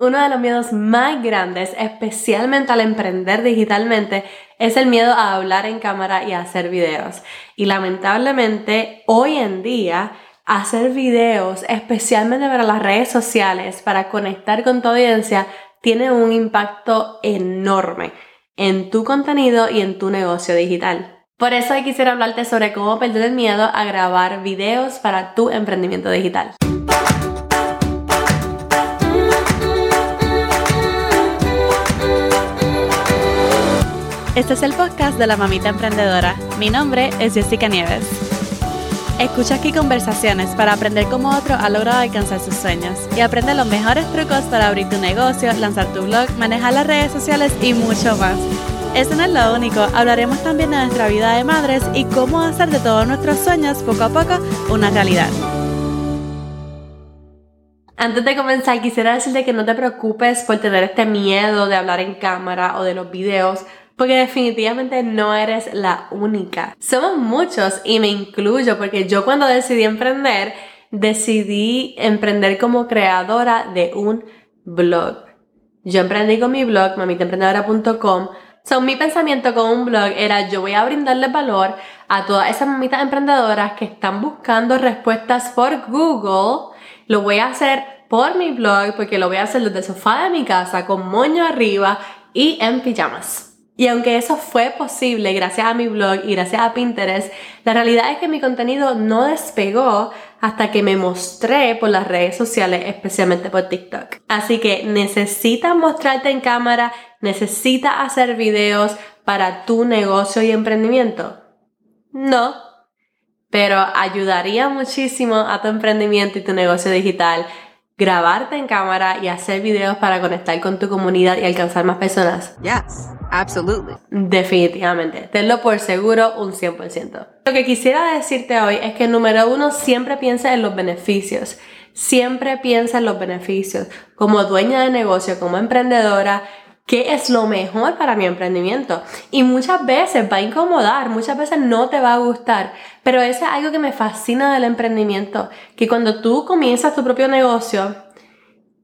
Uno de los miedos más grandes, especialmente al emprender digitalmente, es el miedo a hablar en cámara y hacer videos. Y lamentablemente, hoy en día, hacer videos, especialmente para las redes sociales, para conectar con tu audiencia, tiene un impacto enorme en tu contenido y en tu negocio digital. Por eso hoy quisiera hablarte sobre cómo perder el miedo a grabar videos para tu emprendimiento digital. Este es el podcast de la mamita emprendedora. Mi nombre es Jessica Nieves. Escucha aquí conversaciones para aprender cómo otro ha logrado alcanzar sus sueños y aprende los mejores trucos para abrir tu negocio, lanzar tu blog, manejar las redes sociales y mucho más. Eso no es lo único, hablaremos también de nuestra vida de madres y cómo hacer de todos nuestros sueños poco a poco una realidad. Antes de comenzar, quisiera decirte que no te preocupes por tener este miedo de hablar en cámara o de los videos, porque definitivamente no eres la única. Somos muchos y me incluyo porque yo cuando decidí emprender, decidí emprender como creadora de un blog. Yo emprendí con mi blog, mamitaemprendedora.com, So, mi pensamiento con un blog era yo voy a brindarle valor a todas esas mamitas emprendedoras que están buscando respuestas por Google. Lo voy a hacer por mi blog porque lo voy a hacer desde el sofá de mi casa con moño arriba y en pijamas. Y aunque eso fue posible gracias a mi blog y gracias a Pinterest, la realidad es que mi contenido no despegó hasta que me mostré por las redes sociales, especialmente por TikTok. Así que necesitas mostrarte en cámara, necesitas hacer videos para tu negocio y emprendimiento. No, pero ayudaría muchísimo a tu emprendimiento y tu negocio digital grabarte en cámara y hacer videos para conectar con tu comunidad y alcanzar más personas? Yes, absolutely. Definitivamente, tenlo por seguro un 100%. Lo que quisiera decirte hoy es que número uno, siempre piensa en los beneficios. Siempre piensa en los beneficios. Como dueña de negocio, como emprendedora, qué es lo mejor para mi emprendimiento. Y muchas veces va a incomodar, muchas veces no te va a gustar, pero eso es algo que me fascina del emprendimiento, que cuando tú comienzas tu propio negocio,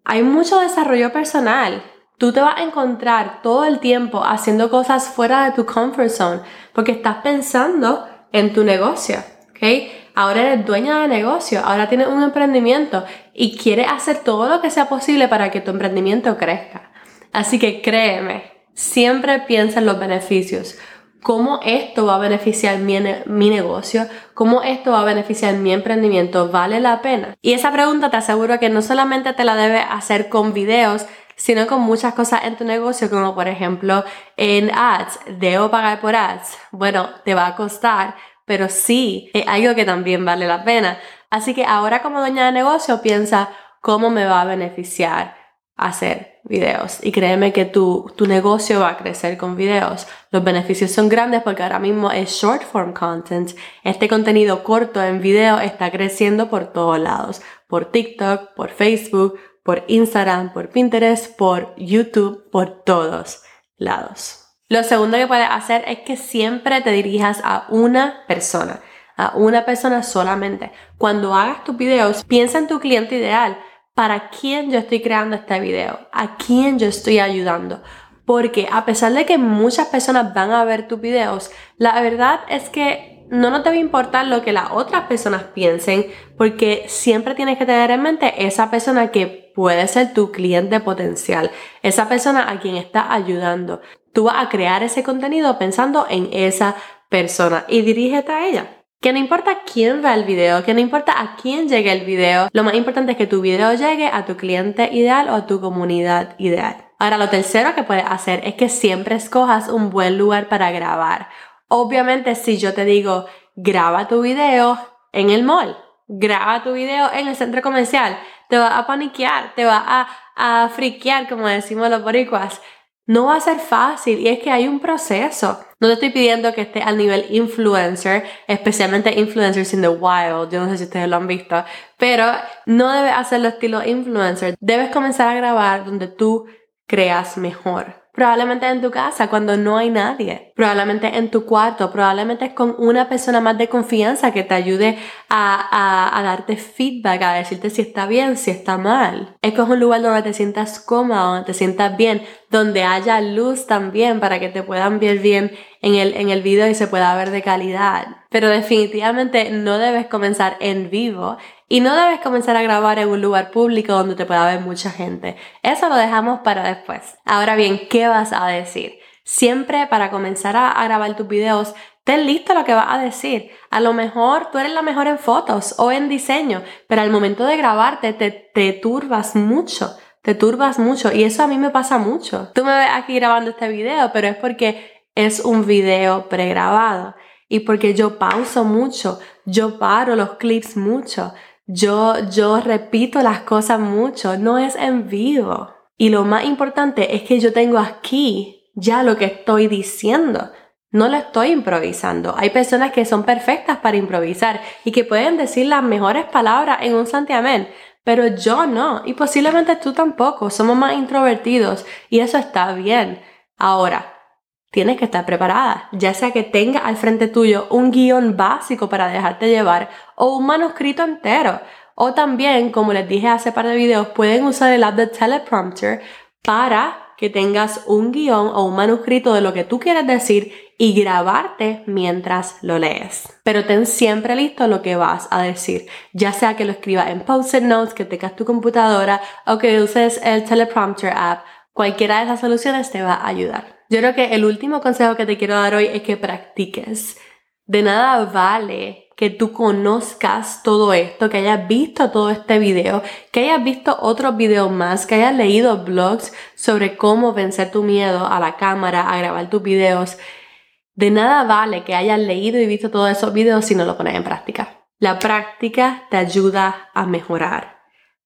hay mucho desarrollo personal. Tú te vas a encontrar todo el tiempo haciendo cosas fuera de tu comfort zone, porque estás pensando en tu negocio, ¿ok? Ahora eres dueña de negocio, ahora tienes un emprendimiento y quieres hacer todo lo que sea posible para que tu emprendimiento crezca. Así que créeme, siempre piensa en los beneficios. ¿Cómo esto va a beneficiar mi, mi, negocio? ¿Cómo esto va a beneficiar mi emprendimiento? ¿Vale la pena? Y esa pregunta te aseguro que no solamente te la debes hacer con videos, sino con muchas cosas en tu negocio, como por ejemplo en ads. ¿Debo pagar por ads? Bueno, te va a costar, pero sí es algo que también vale la pena. Así que ahora como dueña de negocio piensa cómo me va a beneficiar hacer videos y créeme que tu, tu negocio va a crecer con videos. Los beneficios son grandes porque ahora mismo es short form content. Este contenido corto en video está creciendo por todos lados. Por TikTok, por Facebook, por Instagram, por Pinterest, por YouTube, por todos lados. Lo segundo que puedes hacer es que siempre te dirijas a una persona, a una persona solamente. Cuando hagas tus videos, piensa en tu cliente ideal para quién yo estoy creando este video, a quién yo estoy ayudando. Porque a pesar de que muchas personas van a ver tus videos, la verdad es que no nos debe importar lo que las otras personas piensen, porque siempre tienes que tener en mente esa persona que puede ser tu cliente potencial, esa persona a quien estás ayudando. Tú vas a crear ese contenido pensando en esa persona y dirígete a ella. Que no importa quién va el video, que no importa a quién llegue el video, lo más importante es que tu video llegue a tu cliente ideal o a tu comunidad ideal. Ahora, lo tercero que puedes hacer es que siempre escojas un buen lugar para grabar. Obviamente, si yo te digo, graba tu video en el mall, graba tu video en el centro comercial, te va a paniquear, te va a, a friquear, como decimos los boricuas. No va a ser fácil y es que hay un proceso. No te estoy pidiendo que estés al nivel influencer, especialmente influencers in the wild. Yo no sé si ustedes lo han visto, pero no debes hacerlo estilo influencer. Debes comenzar a grabar donde tú creas mejor Probablemente en tu casa cuando no hay nadie. Probablemente en tu cuarto. Probablemente con una persona más de confianza que te ayude a, a, darte feedback, a decirte si está bien, si está mal. Es un lugar donde te sientas cómodo, donde te sientas bien, donde haya luz también para que te puedan ver bien en el, en el video y se pueda ver de calidad. Pero definitivamente no debes comenzar en vivo y no debes comenzar a grabar en un lugar público donde te pueda ver mucha gente. Eso lo dejamos para después. Ahora bien, ¿qué vas a decir? Siempre para comenzar a, grabar tus videos, ten listo lo que vas a decir. A lo mejor tú eres la mejor en fotos o en diseño, pero al momento de grabarte te, te turbas mucho. Te turbas mucho y eso a mí me pasa mucho. Tú me ves aquí grabando este video, pero es porque es un video pregrabado y porque yo pauso mucho, yo paro los clips mucho, yo, yo repito las cosas mucho, no es en vivo. Y lo más importante es que yo tengo aquí ya lo que estoy diciendo. No lo estoy improvisando. Hay personas que son perfectas para improvisar y que pueden decir las mejores palabras en un santiamén, pero yo no. Y posiblemente tú tampoco. Somos más introvertidos y eso está bien. Ahora, tienes que estar preparada, ya sea que tenga al frente tuyo un guion básico para dejarte llevar o un manuscrito entero. O también, como les dije hace par de videos, pueden usar el app de teleprompter para que tengas un guion o un manuscrito de lo que tú quieres decir y grabarte mientras lo lees. Pero ten siempre listo lo que vas a decir, ya sea que lo escribas en post-it notes, que tengas tu computadora o que uses el teleprompter app. Cualquiera de esas soluciones te va a ayudar. Yo creo que el último consejo que te quiero dar hoy es que practiques. De nada vale que tú conozcas todo esto, que hayas visto todo este video, que hayas visto otros videos más, que hayas leído blogs sobre cómo vencer tu miedo a la cámara, a grabar tus videos. De nada vale que hayas leído y visto todos esos videos si no lo pones en práctica. La práctica te ayuda a mejorar.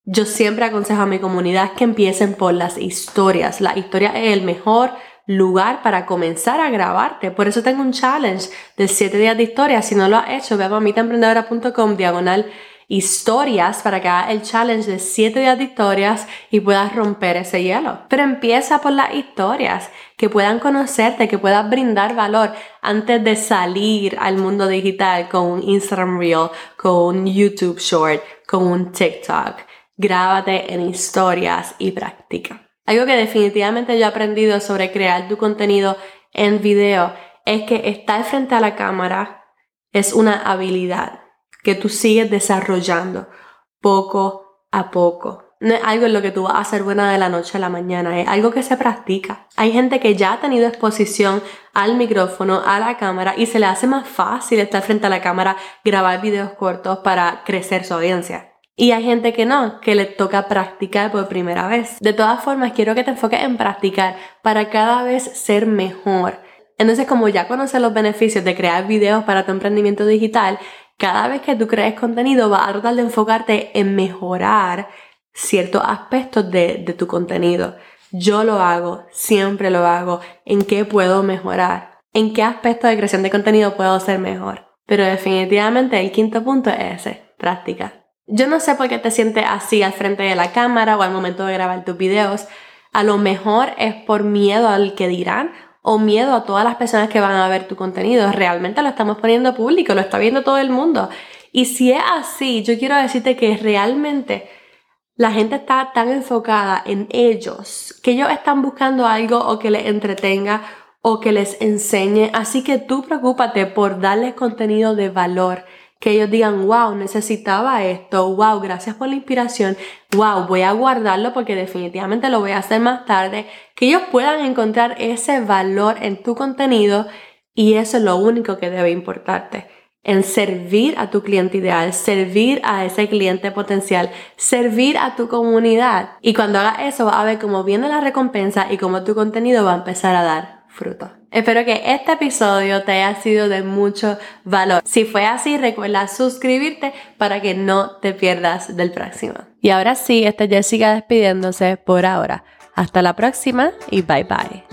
Yo siempre aconsejo a mi comunidad que empiecen por las historias. La historia es el mejor lugar para comenzar a grabarte. Por eso tengo un challenge de 7 días de historia. Si no lo has hecho, ve a mamitaemprendedora.com diagonal historias para que hagas el challenge de 7 días de historias y puedas romper ese hielo. Pero empieza por las historias, que puedan conocerte, que puedas brindar valor antes de salir al mundo digital con un Instagram Reel, con un YouTube Short, con un TikTok. Grábate en historias y practica. Algo que definitivamente yo he aprendido sobre crear tu contenido en video es que estar frente a la cámara es una habilidad que tú sigues desarrollando poco a poco. No es algo en lo que tú vas a ser buena de la noche a la mañana, es algo que se practica. Hay gente que ya ha tenido exposición al micrófono, a la cámara y se le hace más fácil estar frente a la cámara, grabar videos cortos para crecer su audiencia. Y hay gente que no, que le toca practicar por primera vez. De todas formas, quiero que te enfoques en practicar para cada vez ser mejor. Entonces, como ya conoces los beneficios de crear videos para tu emprendimiento digital, cada vez que tú crees contenido vas a tratar de enfocarte en mejorar ciertos aspectos de, tu contenido. Yo lo hago, siempre lo hago. ¿En qué puedo mejorar? ¿En qué aspecto de creación de contenido puedo ser mejor? Pero definitivamente el quinto punto es ese, práctica. Yo no sé por qué te sientes así al frente de la cámara o al momento de grabar tus videos. A lo mejor es por miedo al que dirán o miedo a todas las personas que van a ver tu contenido. Realmente lo estamos poniendo público, lo está viendo todo el mundo. Y si es así, yo quiero decirte que realmente la gente está tan enfocada en ellos, que ellos están buscando algo o que les entretenga o que les enseñe. Así que tú preocúpate por darles contenido de valor que ellos digan, wow, necesitaba esto, wow, gracias por la inspiración, wow, voy a guardarlo porque definitivamente lo voy a hacer más tarde, que ellos puedan encontrar ese valor en tu contenido y eso es lo único que debe importarte en servir a tu cliente ideal, servir a ese cliente potencial, servir a tu comunidad. Y cuando hagas eso, vas a ver cómo viene la recompensa y cómo tu contenido va a empezar a dar fruto. Espero que este episodio te haya sido de mucho valor. Si fue así, recuerda suscribirte para que no te pierdas del próximo. Y ahora sí, esta Jessica despidiéndose por ahora. Hasta la próxima y bye bye.